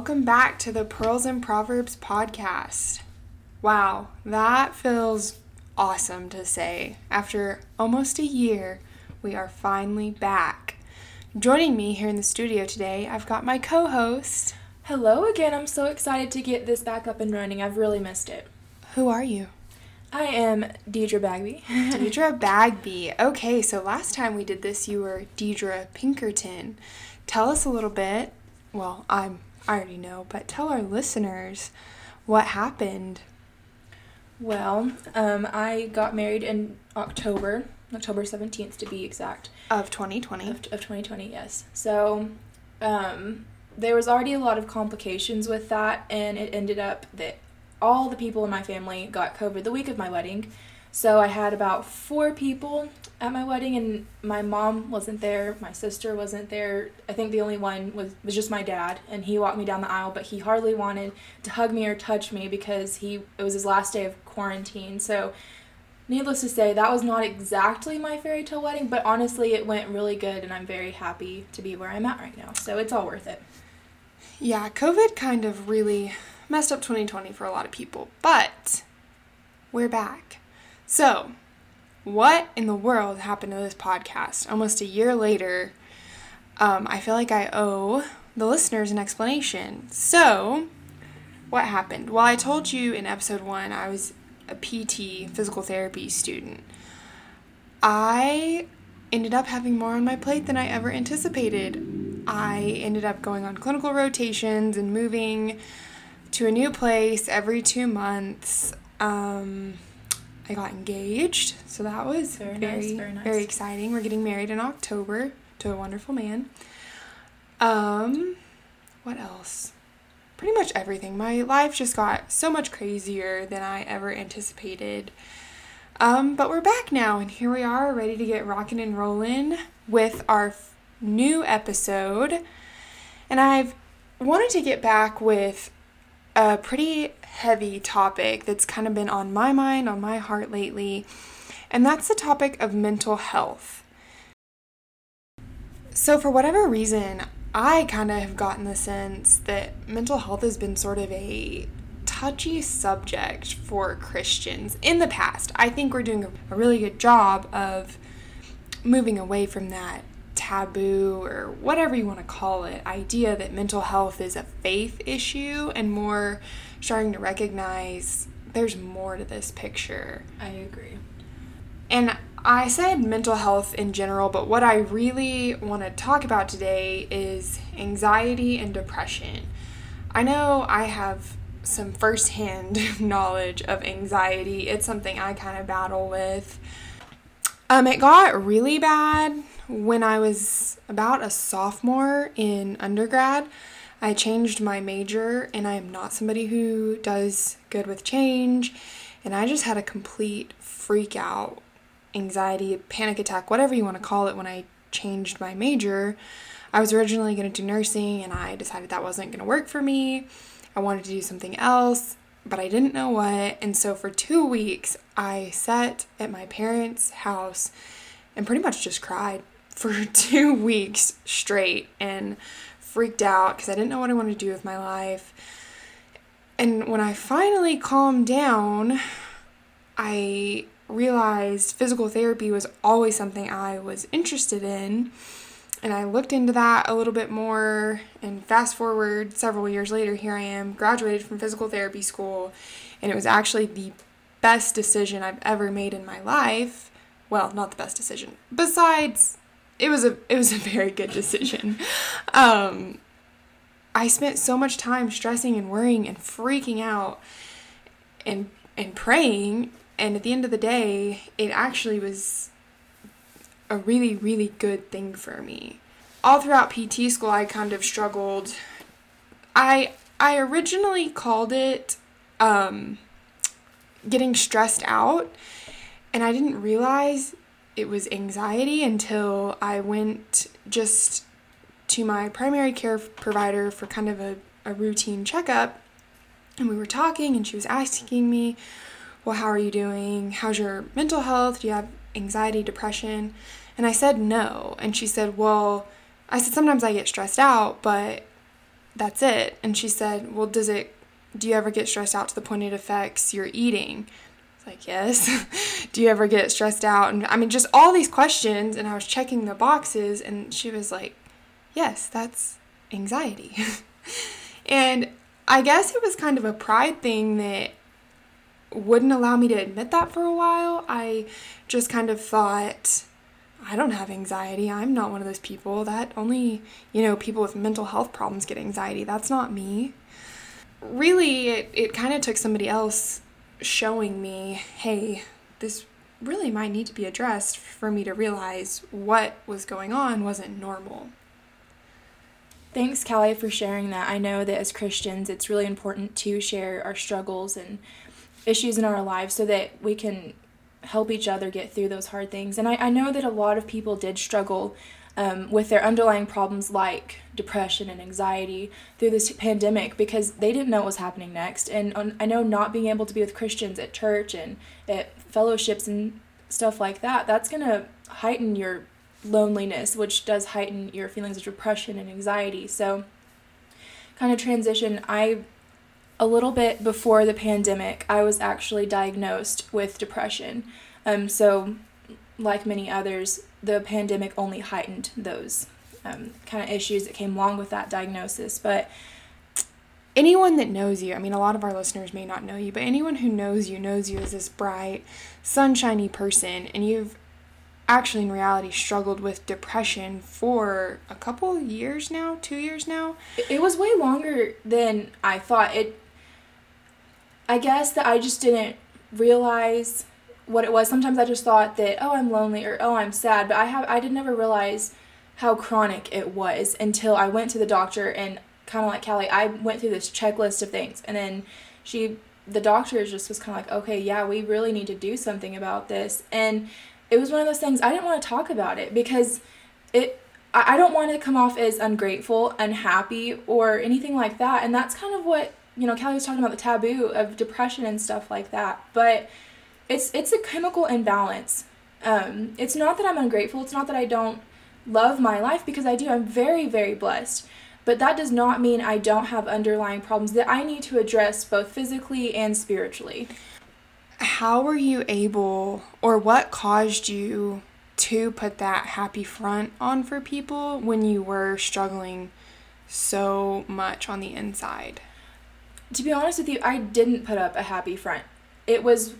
welcome back to the Pearls and Proverbs podcast. Wow, that feels awesome to say. After almost a year, we are finally back. Joining me here in the studio today, I've got my co host. Hello again. I'm so excited to get this back up and running. I've really missed it. Who are you? I am Deidre Bagby. Deidre Bagby. Okay, so last time we did this, you were Deidre Pinkerton. Tell us a little bit. Well, I'm I already know, but tell our listeners what happened. Well, um, I got married in October, October 17th to be exact. Of 2020. Of, of 2020, yes. So, um, there was already a lot of complications with that, and it ended up that all the people in my family got COVID the week of my wedding. So I had about four people at my wedding, and my mom wasn't there, my sister wasn't there. I think the only one was, was just my dad, and he walked me down the aisle, but he hardly wanted to hug me or touch me because he it was his last day of quarantine. So, needless to say, that was not exactly my fairy tale wedding, but honestly, it went really good, and I'm very happy to be where I'm at right now. So it's all worth it. Yeah, COVID kind of really messed up 2020 for a lot of people, but we're back. So, what in the world happened to this podcast? Almost a year later, um, I feel like I owe the listeners an explanation. So, what happened? Well, I told you in episode one I was a PT physical therapy student. I ended up having more on my plate than I ever anticipated. I ended up going on clinical rotations and moving to a new place every two months. Um, I got engaged, so that was very, very, nice, very, nice. very exciting. We're getting married in October to a wonderful man. Um, what else? Pretty much everything. My life just got so much crazier than I ever anticipated. Um, but we're back now, and here we are, ready to get rocking and rolling with our f- new episode. And I've wanted to get back with a pretty heavy topic that's kind of been on my mind, on my heart lately, and that's the topic of mental health. So, for whatever reason, I kind of have gotten the sense that mental health has been sort of a touchy subject for Christians in the past. I think we're doing a really good job of moving away from that taboo or whatever you want to call it idea that mental health is a faith issue and more starting to recognize there's more to this picture. I agree. And I said mental health in general, but what I really want to talk about today is anxiety and depression. I know I have some firsthand knowledge of anxiety. It's something I kind of battle with. Um, it got really bad when I was about a sophomore in undergrad. I changed my major, and I am not somebody who does good with change. And I just had a complete freak out, anxiety, panic attack, whatever you want to call it, when I changed my major. I was originally going to do nursing, and I decided that wasn't going to work for me. I wanted to do something else, but I didn't know what. And so for two weeks, I sat at my parents' house and pretty much just cried for two weeks straight. And freaked out because I didn't know what I wanted to do with my life. And when I finally calmed down, I realized physical therapy was always something I was interested in. And I looked into that a little bit more. And fast forward several years later, here I am, graduated from physical therapy school. And it was actually the best decision I've ever made in my life. Well, not the best decision. Besides it was a it was a very good decision. Um, I spent so much time stressing and worrying and freaking out and and praying and at the end of the day it actually was a really really good thing for me. All throughout PT school I kind of struggled I I originally called it um, getting stressed out and I didn't realize it was anxiety until I went just to my primary care provider for kind of a, a routine checkup. And we were talking, and she was asking me, Well, how are you doing? How's your mental health? Do you have anxiety, depression? And I said no. And she said, Well, I said, Sometimes I get stressed out, but that's it. And she said, Well, does it, do you ever get stressed out to the point it affects your eating? Like, Yes. do you ever get stressed out? And I mean, just all these questions. And I was checking the boxes, and she was like, Yes, that's anxiety. and I guess it was kind of a pride thing that wouldn't allow me to admit that for a while. I just kind of thought, I don't have anxiety. I'm not one of those people. That only, you know, people with mental health problems get anxiety. That's not me. Really, it, it kind of took somebody else showing me, hey, this really might need to be addressed for me to realize what was going on wasn't normal. Thanks, Callie, for sharing that. I know that as Christians, it's really important to share our struggles and issues in our lives so that we can help each other get through those hard things. And I, I know that a lot of people did struggle um, with their underlying problems like depression and anxiety through this pandemic because they didn't know what was happening next. And on, I know not being able to be with Christians at church and at fellowships and stuff like that, that's going to heighten your loneliness, which does heighten your feelings of depression and anxiety. So, kind of transition, I a little bit before the pandemic, I was actually diagnosed with depression. Um, so, like many others, the pandemic only heightened those um, kind of issues that came along with that diagnosis. But anyone that knows you, I mean, a lot of our listeners may not know you, but anyone who knows you knows you as this bright, sunshiny person, and you've actually in reality struggled with depression for a couple years now, two years now. It was way longer than I thought. It I guess that I just didn't realize what it was. Sometimes I just thought that oh I'm lonely or oh I'm sad, but I have I did never realize how chronic it was until I went to the doctor and kind of like Callie, I went through this checklist of things and then she the doctor just was kind of like okay yeah we really need to do something about this and it was one of those things I didn't want to talk about it because it I don't want to come off as ungrateful, unhappy, or anything like that. And that's kind of what you know, Callie was talking about the taboo of depression and stuff like that, but it's it's a chemical imbalance. Um, it's not that I'm ungrateful. It's not that I don't love my life because I do. I'm very very blessed, but that does not mean I don't have underlying problems that I need to address both physically and spiritually. How were you able, or what caused you to put that happy front on for people when you were struggling so much on the inside? to be honest with you, I didn't put up a happy front. It was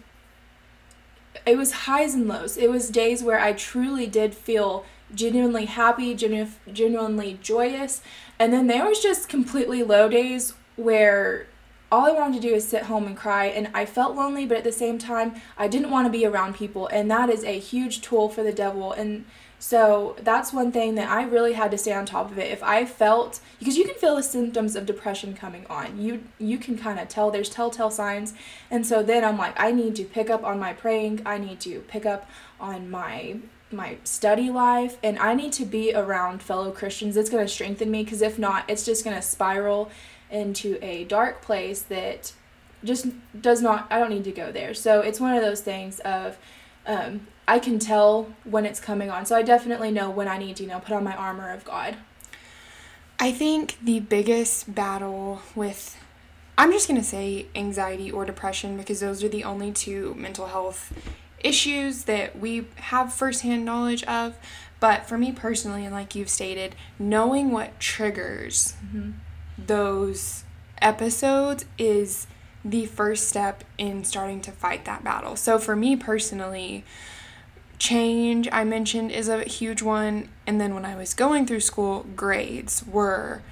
it was highs and lows. It was days where I truly did feel genuinely happy, genu- genuinely joyous, and then there was just completely low days where all I wanted to do is sit home and cry. And I felt lonely, but at the same time, I didn't want to be around people, and that is a huge tool for the devil. And so that's one thing that I really had to stay on top of it. If I felt because you can feel the symptoms of depression coming on. You you can kind of tell there's telltale signs. And so then I'm like I need to pick up on my praying. I need to pick up on my my study life and I need to be around fellow Christians. It's going to strengthen me because if not, it's just going to spiral into a dark place that just does not I don't need to go there. So it's one of those things of um, I can tell when it's coming on. So I definitely know when I need to, you know, put on my armor of God. I think the biggest battle with I'm just going to say anxiety or depression because those are the only two mental health issues that we have firsthand knowledge of. But for me personally, and like you've stated, knowing what triggers mm-hmm. those episodes is the first step in starting to fight that battle. So for me personally, change I mentioned is a huge one. And then when I was going through school, grades were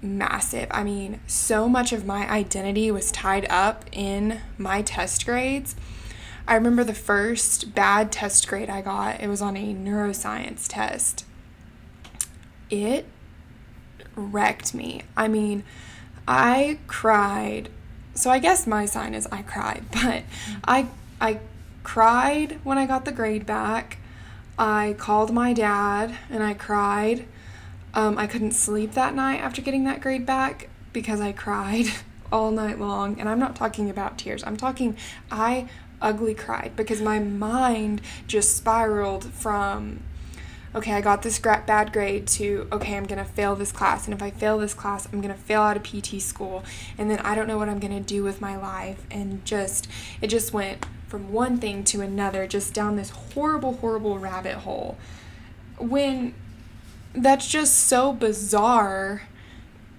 massive. I mean, so much of my identity was tied up in my test grades. I remember the first bad test grade I got, it was on a neuroscience test. It wrecked me. I mean, I cried so I guess my sign is I cried, but I I cried when I got the grade back. I called my dad and I cried. Um, I couldn't sleep that night after getting that grade back because I cried all night long. And I'm not talking about tears. I'm talking I ugly cried because my mind just spiraled from okay, I got this bad grade to, okay, I'm going to fail this class. And if I fail this class, I'm going to fail out of PT school. And then I don't know what I'm going to do with my life. And just, it just went from one thing to another, just down this horrible, horrible rabbit hole. When that's just so bizarre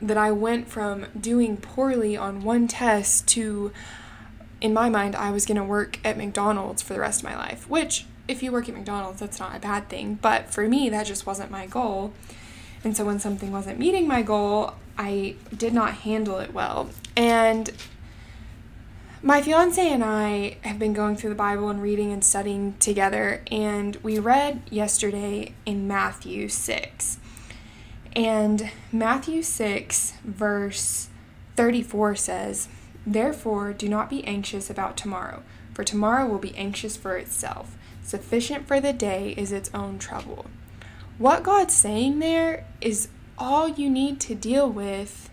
that I went from doing poorly on one test to, in my mind, I was going to work at McDonald's for the rest of my life, which if you work at McDonald's, that's not a bad thing. But for me, that just wasn't my goal. And so when something wasn't meeting my goal, I did not handle it well. And my fiance and I have been going through the Bible and reading and studying together, and we read yesterday in Matthew 6. And Matthew 6, verse 34 says, Therefore, do not be anxious about tomorrow, for tomorrow will be anxious for itself. Sufficient for the day is its own trouble. What God's saying there is all you need to deal with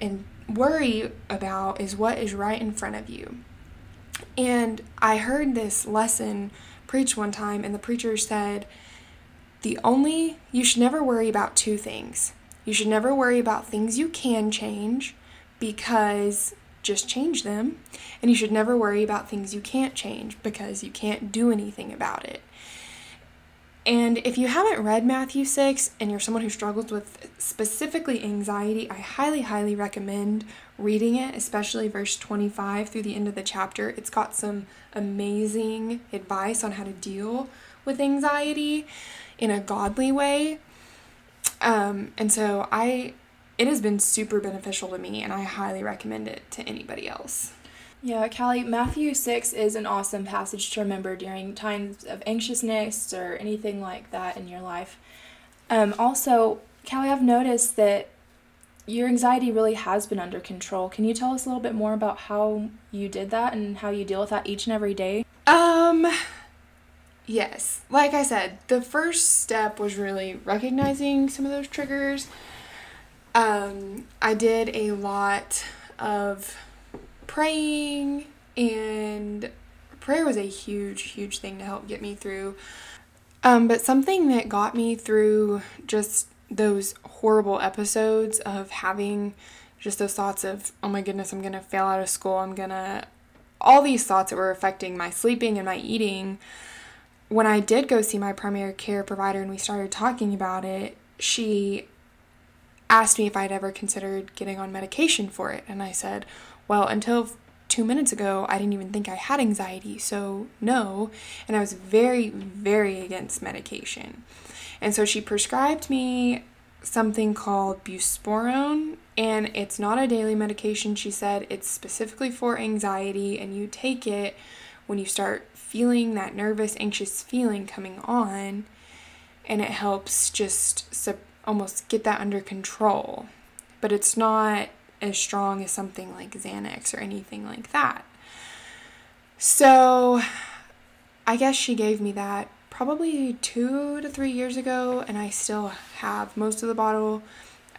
and worry about is what is right in front of you. And I heard this lesson preached one time, and the preacher said, The only, you should never worry about two things. You should never worry about things you can change because just change them. And you should never worry about things you can't change because you can't do anything about it. And if you haven't read Matthew 6 and you're someone who struggles with specifically anxiety, I highly, highly recommend reading it, especially verse 25 through the end of the chapter. It's got some amazing advice on how to deal with anxiety in a godly way. Um, and so I it has been super beneficial to me and I highly recommend it to anybody else. Yeah, Callie, Matthew 6 is an awesome passage to remember during times of anxiousness or anything like that in your life. Um, also, Callie, I've noticed that your anxiety really has been under control. Can you tell us a little bit more about how you did that and how you deal with that each and every day? Um, yes. Like I said, the first step was really recognizing some of those triggers um, I did a lot of praying, and prayer was a huge, huge thing to help get me through. Um, but something that got me through just those horrible episodes of having just those thoughts of, oh my goodness, I'm gonna fail out of school, I'm gonna, all these thoughts that were affecting my sleeping and my eating. When I did go see my primary care provider and we started talking about it, she asked me if I'd ever considered getting on medication for it. And I said, well, until two minutes ago, I didn't even think I had anxiety, so no. And I was very, very against medication. And so she prescribed me something called buspirone, and it's not a daily medication, she said. It's specifically for anxiety, and you take it when you start feeling that nervous, anxious feeling coming on, and it helps just sub- almost get that under control. But it's not as strong as something like Xanax or anything like that. So I guess she gave me that probably two to three years ago, and I still have most of the bottle.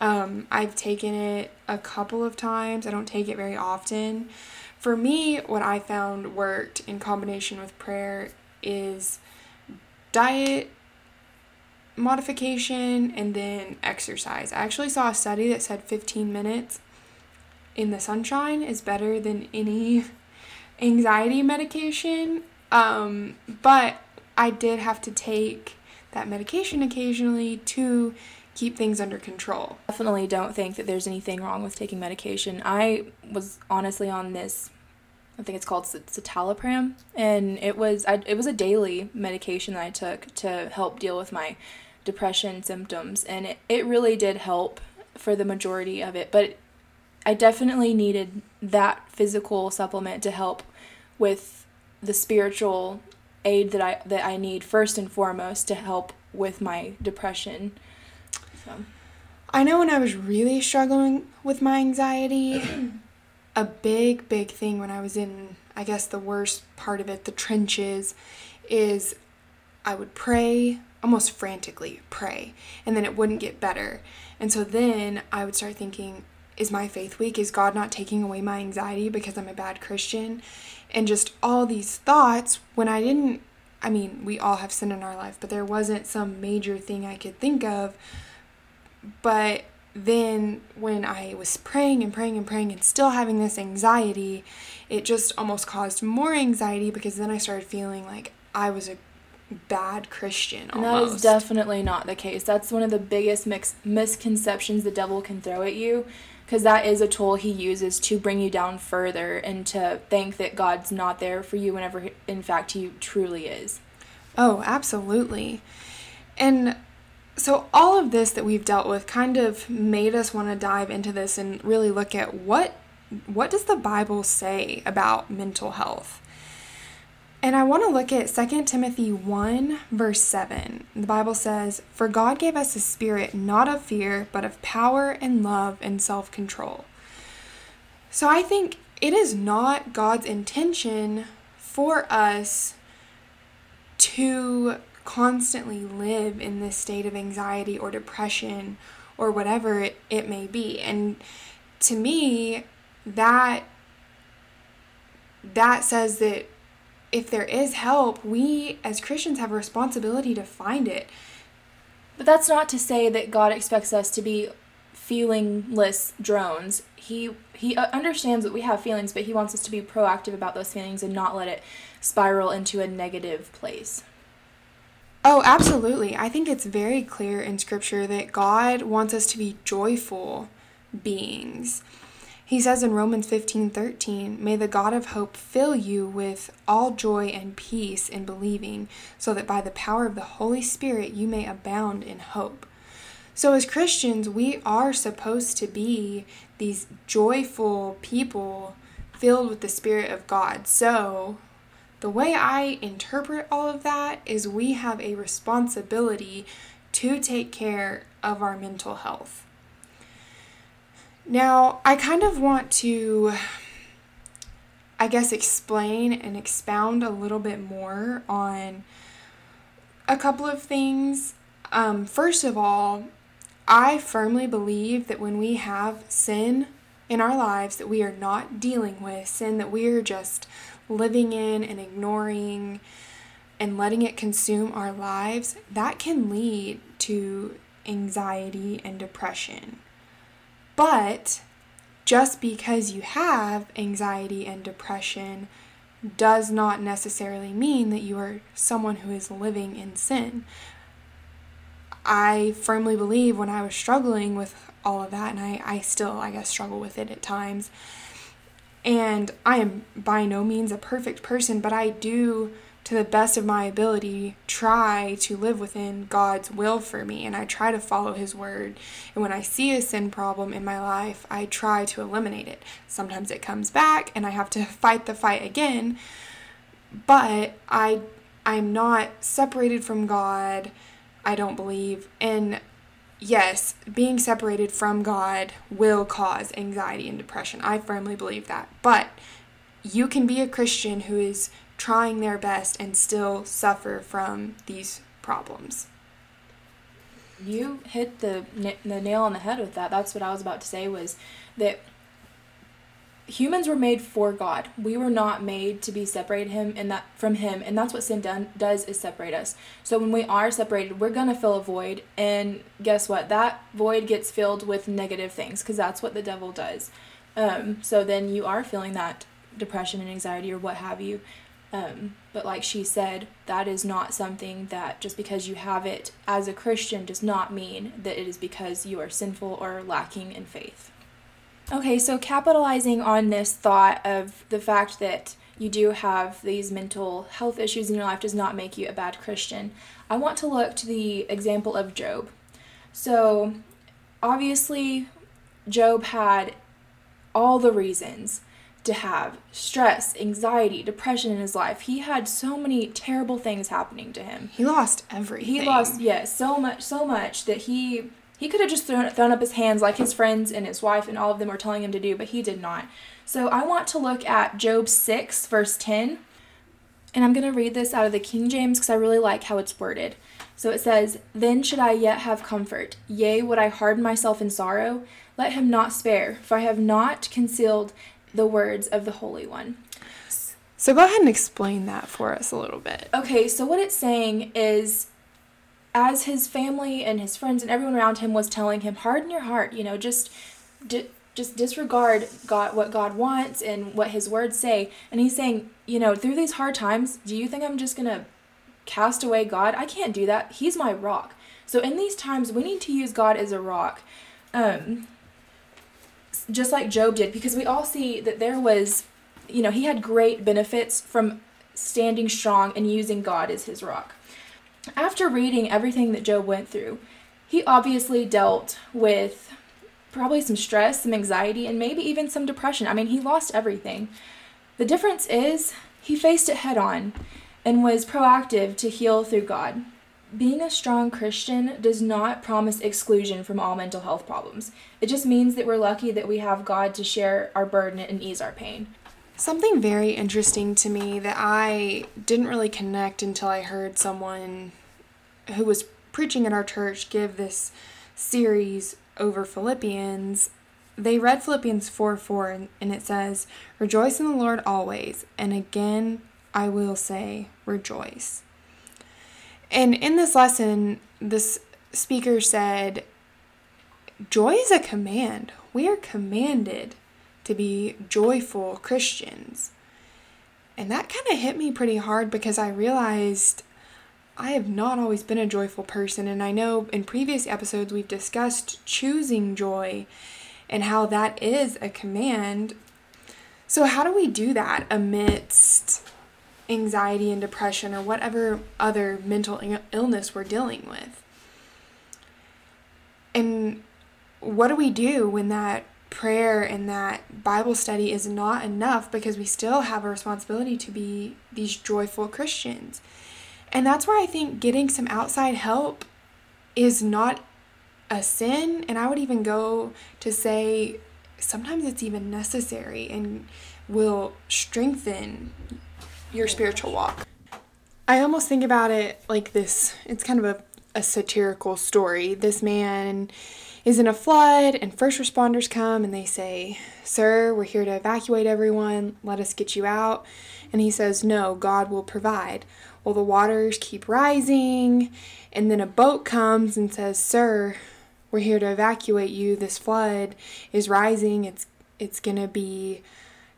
Um, I've taken it a couple of times, I don't take it very often. For me, what I found worked in combination with prayer is diet modification and then exercise. I actually saw a study that said 15 minutes in the sunshine is better than any anxiety medication. Um, but I did have to take that medication occasionally to keep things under control. Definitely don't think that there's anything wrong with taking medication. I was honestly on this I think it's called citalopram, and it was I, it was a daily medication that I took to help deal with my depression symptoms and it, it really did help for the majority of it but i definitely needed that physical supplement to help with the spiritual aid that i that i need first and foremost to help with my depression so i know when i was really struggling with my anxiety a big big thing when i was in i guess the worst part of it the trenches is i would pray almost frantically pray and then it wouldn't get better. And so then I would start thinking, is my faith weak? Is God not taking away my anxiety because I'm a bad Christian? And just all these thoughts when I didn't, I mean, we all have sin in our life, but there wasn't some major thing I could think of. But then when I was praying and praying and praying and still having this anxiety, it just almost caused more anxiety because then I started feeling like I was a bad Christian And almost. that is definitely not the case. That's one of the biggest mix- misconceptions the devil can throw at you because that is a tool he uses to bring you down further and to think that God's not there for you whenever in fact he truly is. Oh, absolutely. And so all of this that we've dealt with kind of made us want to dive into this and really look at what what does the Bible say about mental health? And I want to look at 2 Timothy 1 verse 7. The Bible says, "For God gave us a spirit not of fear, but of power and love and self-control." So I think it is not God's intention for us to constantly live in this state of anxiety or depression or whatever it, it may be. And to me, that that says that if there is help, we as Christians have a responsibility to find it. But that's not to say that God expects us to be feelingless drones. He he understands that we have feelings, but he wants us to be proactive about those feelings and not let it spiral into a negative place. Oh, absolutely. I think it's very clear in Scripture that God wants us to be joyful beings. He says in Romans 15 13, May the God of hope fill you with all joy and peace in believing, so that by the power of the Holy Spirit you may abound in hope. So, as Christians, we are supposed to be these joyful people filled with the Spirit of God. So, the way I interpret all of that is we have a responsibility to take care of our mental health. Now, I kind of want to, I guess, explain and expound a little bit more on a couple of things. Um, first of all, I firmly believe that when we have sin in our lives that we are not dealing with, sin that we are just living in and ignoring and letting it consume our lives, that can lead to anxiety and depression. But just because you have anxiety and depression does not necessarily mean that you are someone who is living in sin. I firmly believe when I was struggling with all of that, and I, I still, I guess, struggle with it at times. And I am by no means a perfect person, but I do, to the best of my ability, try to live within God's will for me. And I try to follow His word. And when I see a sin problem in my life, I try to eliminate it. Sometimes it comes back and I have to fight the fight again. But I, I'm not separated from God. I don't believe. And yes, being separated from God will cause anxiety and depression. I firmly believe that. But you can be a Christian who is trying their best and still suffer from these problems. You hit the the nail on the head with that. That's what I was about to say was that humans were made for God. We were not made to be separated him and that from him, and that's what sin done, does is separate us. So when we are separated, we're going to fill a void, and guess what? That void gets filled with negative things because that's what the devil does. Um, so then you are feeling that depression and anxiety or what have you. Um, but like she said, that is not something that just because you have it as a Christian does not mean that it is because you are sinful or lacking in faith. Okay, so capitalizing on this thought of the fact that you do have these mental health issues in your life does not make you a bad Christian, I want to look to the example of Job. So, obviously, Job had all the reasons to have stress, anxiety, depression in his life. He had so many terrible things happening to him. He lost everything. He lost, yes, so much, so much that he he could have just thrown, thrown up his hands like his friends and his wife and all of them were telling him to do, but he did not. So I want to look at Job 6, verse 10. And I'm going to read this out of the King James because I really like how it's worded. So it says, Then should I yet have comfort? Yea, would I harden myself in sorrow? Let him not spare, for I have not concealed the words of the Holy One. So go ahead and explain that for us a little bit. Okay, so what it's saying is as his family and his friends and everyone around him was telling him, harden your heart, you know, just di- just disregard God what God wants and what his words say. And he's saying, you know, through these hard times, do you think I'm just going to cast away God? I can't do that. He's my rock. So in these times, we need to use God as a rock. Um just like Job did because we all see that there was you know, he had great benefits from standing strong and using God as his rock. After reading everything that Job went through, he obviously dealt with probably some stress, some anxiety, and maybe even some depression. I mean, he lost everything. The difference is he faced it head on and was proactive to heal through God. Being a strong Christian does not promise exclusion from all mental health problems. It just means that we're lucky that we have God to share our burden and ease our pain. Something very interesting to me that I didn't really connect until I heard someone who was preaching at our church give this series over Philippians. They read Philippians 4 4, and it says, Rejoice in the Lord always. And again, I will say, rejoice. And in this lesson, this speaker said, Joy is a command. We are commanded to be joyful Christians. And that kind of hit me pretty hard because I realized I have not always been a joyful person. And I know in previous episodes we've discussed choosing joy and how that is a command. So, how do we do that amidst anxiety and depression or whatever other mental illness we're dealing with? And what do we do when that prayer and that Bible study is not enough because we still have a responsibility to be these joyful Christians. And that's where I think getting some outside help is not a sin. And I would even go to say sometimes it's even necessary and will strengthen your spiritual walk. I almost think about it like this it's kind of a, a satirical story. This man is in a flood, and first responders come and they say, Sir, we're here to evacuate everyone. Let us get you out. And he says, No, God will provide. Well, the waters keep rising, and then a boat comes and says, Sir, we're here to evacuate you. This flood is rising. It's it's to be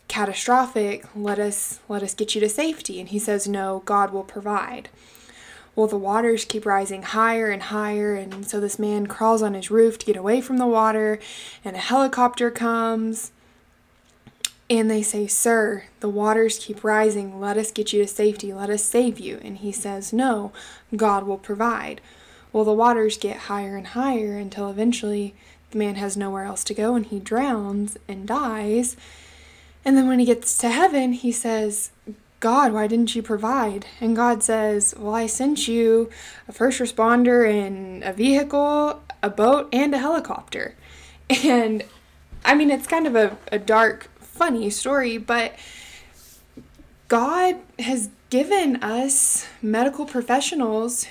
catastrophic. Let us let us get you to safety. And he says, "No, God will provide." Well, the waters keep rising higher and higher, and so this man crawls on his roof to get away from the water, and a helicopter comes. And they say, Sir, the waters keep rising. Let us get you to safety. Let us save you. And he says, No, God will provide. Well, the waters get higher and higher until eventually the man has nowhere else to go and he drowns and dies. And then when he gets to heaven, he says, God, why didn't you provide? And God says, Well, I sent you a first responder and a vehicle, a boat, and a helicopter. And I mean, it's kind of a, a dark, funny story, but God has given us medical professionals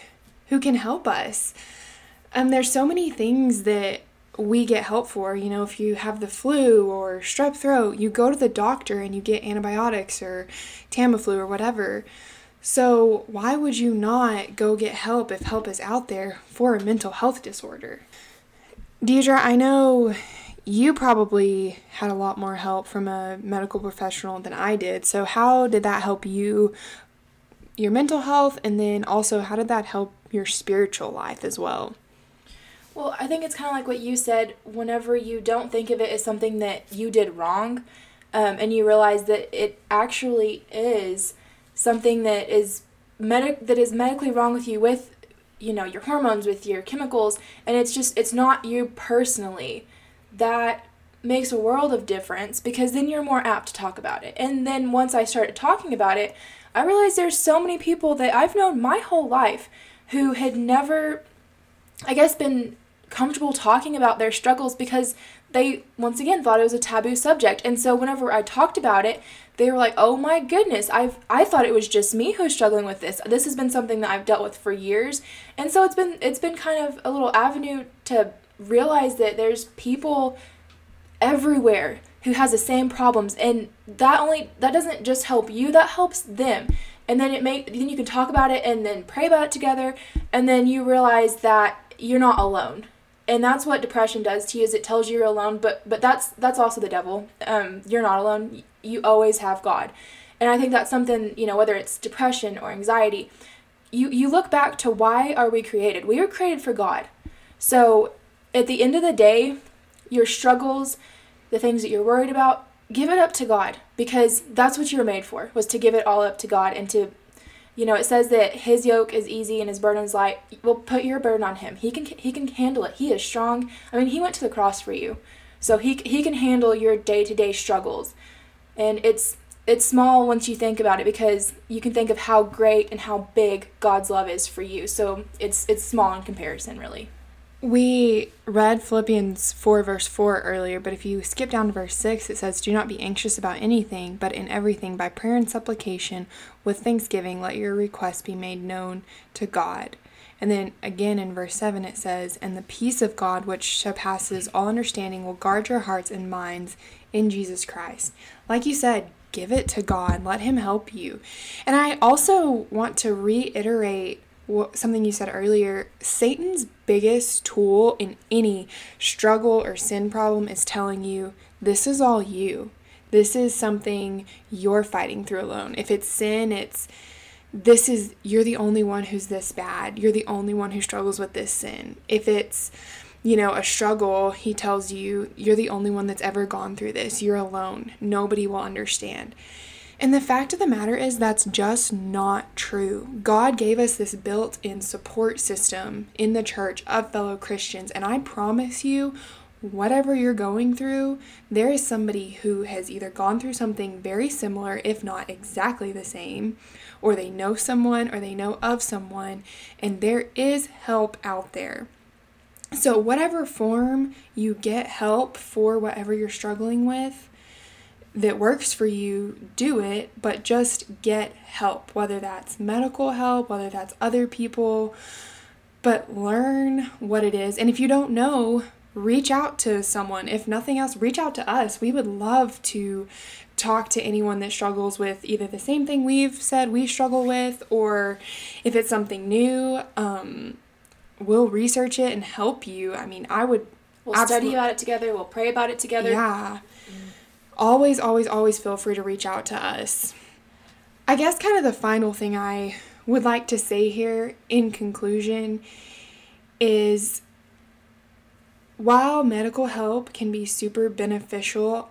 who can help us. And there's so many things that we get help for. You know, if you have the flu or strep throat, you go to the doctor and you get antibiotics or Tamiflu or whatever. So, why would you not go get help if help is out there for a mental health disorder? Deidre, I know you probably had a lot more help from a medical professional than I did. So, how did that help you, your mental health, and then also how did that help your spiritual life as well? Well, I think it's kind of like what you said. Whenever you don't think of it as something that you did wrong, um, and you realize that it actually is something that is medic that is medically wrong with you with you know your hormones with your chemicals and it's just it's not you personally that makes a world of difference because then you're more apt to talk about it and then once i started talking about it i realized there's so many people that i've known my whole life who had never i guess been comfortable talking about their struggles because they once again thought it was a taboo subject. And so whenever I talked about it, they were like, "Oh my goodness, I've I thought it was just me who's struggling with this. This has been something that I've dealt with for years." And so it's been it's been kind of a little avenue to realize that there's people everywhere who has the same problems and that only that doesn't just help you that helps them and then it make then you can talk about it and then pray about it together and then you realize that you're not alone and that's what depression does to you is it tells you you're alone but but that's that's also the devil. Um, you're not alone. You always have god. And i think that's something you know whether it's depression or anxiety you you look back to why are we created? We were created for god. So at the end of the day your struggles the things that you're worried about give it up to god because that's what you were made for was to give it all up to god and to you know it says that his yoke is easy and his burden is light. Well put your burden on him. He can he can handle it. He is strong. I mean he went to the cross for you. So he he can handle your day-to-day struggles. And it's it's small once you think about it because you can think of how great and how big God's love is for you. So it's it's small in comparison, really. We read Philippians 4, verse 4 earlier, but if you skip down to verse 6, it says, Do not be anxious about anything, but in everything, by prayer and supplication, with thanksgiving, let your requests be made known to God. And then again in verse 7, it says, And the peace of God, which surpasses all understanding, will guard your hearts and minds in Jesus Christ. Like you said, give it to God, let Him help you. And I also want to reiterate what, something you said earlier Satan's biggest tool in any struggle or sin problem is telling you this is all you. This is something you're fighting through alone. If it's sin, it's this is you're the only one who's this bad. You're the only one who struggles with this sin. If it's you know, a struggle, he tells you, you're the only one that's ever gone through this. You're alone. Nobody will understand. And the fact of the matter is, that's just not true. God gave us this built in support system in the church of fellow Christians. And I promise you, whatever you're going through, there is somebody who has either gone through something very similar, if not exactly the same, or they know someone or they know of someone, and there is help out there. So, whatever form you get help for whatever you're struggling with that works for you, do it, but just get help, whether that's medical help, whether that's other people, but learn what it is. And if you don't know, reach out to someone. If nothing else, reach out to us. We would love to talk to anyone that struggles with either the same thing we've said we struggle with or if it's something new. Um, we'll research it and help you. I mean, I would. We'll study about it together. We'll pray about it together. Yeah. Always, always, always feel free to reach out to us. I guess, kind of the final thing I would like to say here in conclusion is while medical help can be super beneficial,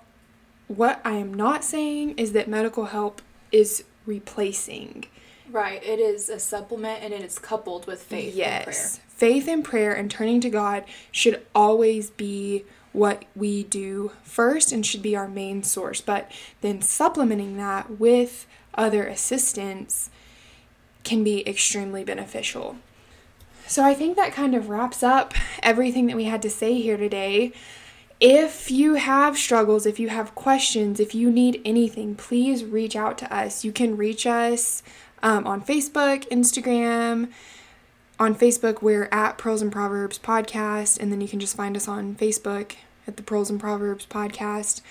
what I am not saying is that medical help is replacing. Right. It is a supplement and it is coupled with faith yes faith and prayer and turning to God should always be what we do first and should be our main source. But then supplementing that with other assistance can be extremely beneficial. So I think that kind of wraps up everything that we had to say here today. If you have struggles, if you have questions, if you need anything, please reach out to us. You can reach us um, on Facebook, Instagram, on Facebook, we're at Pearls and Proverbs Podcast, and then you can just find us on Facebook at the Pearls and Proverbs Podcast.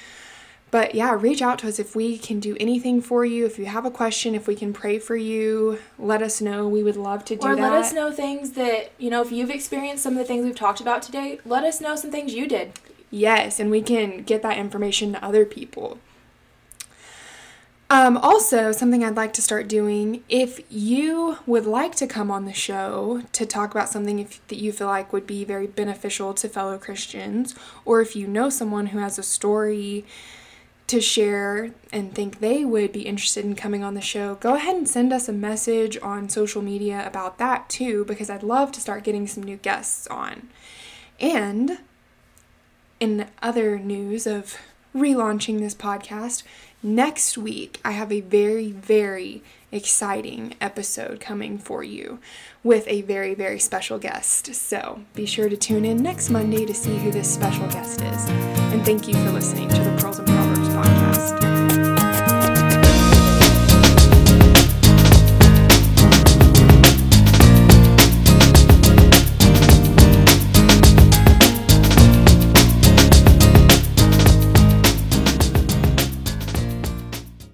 But yeah, reach out to us if we can do anything for you. If you have a question, if we can pray for you, let us know. We would love to do or that. Or let us know things that, you know, if you've experienced some of the things we've talked about today, let us know some things you did. Yes, and we can get that information to other people. Um, also, something I'd like to start doing if you would like to come on the show to talk about something if, that you feel like would be very beneficial to fellow Christians, or if you know someone who has a story to share and think they would be interested in coming on the show, go ahead and send us a message on social media about that too, because I'd love to start getting some new guests on. And in other news of relaunching this podcast, Next week, I have a very, very exciting episode coming for you with a very, very special guest. So be sure to tune in next Monday to see who this special guest is. And thank you for listening to the Pearls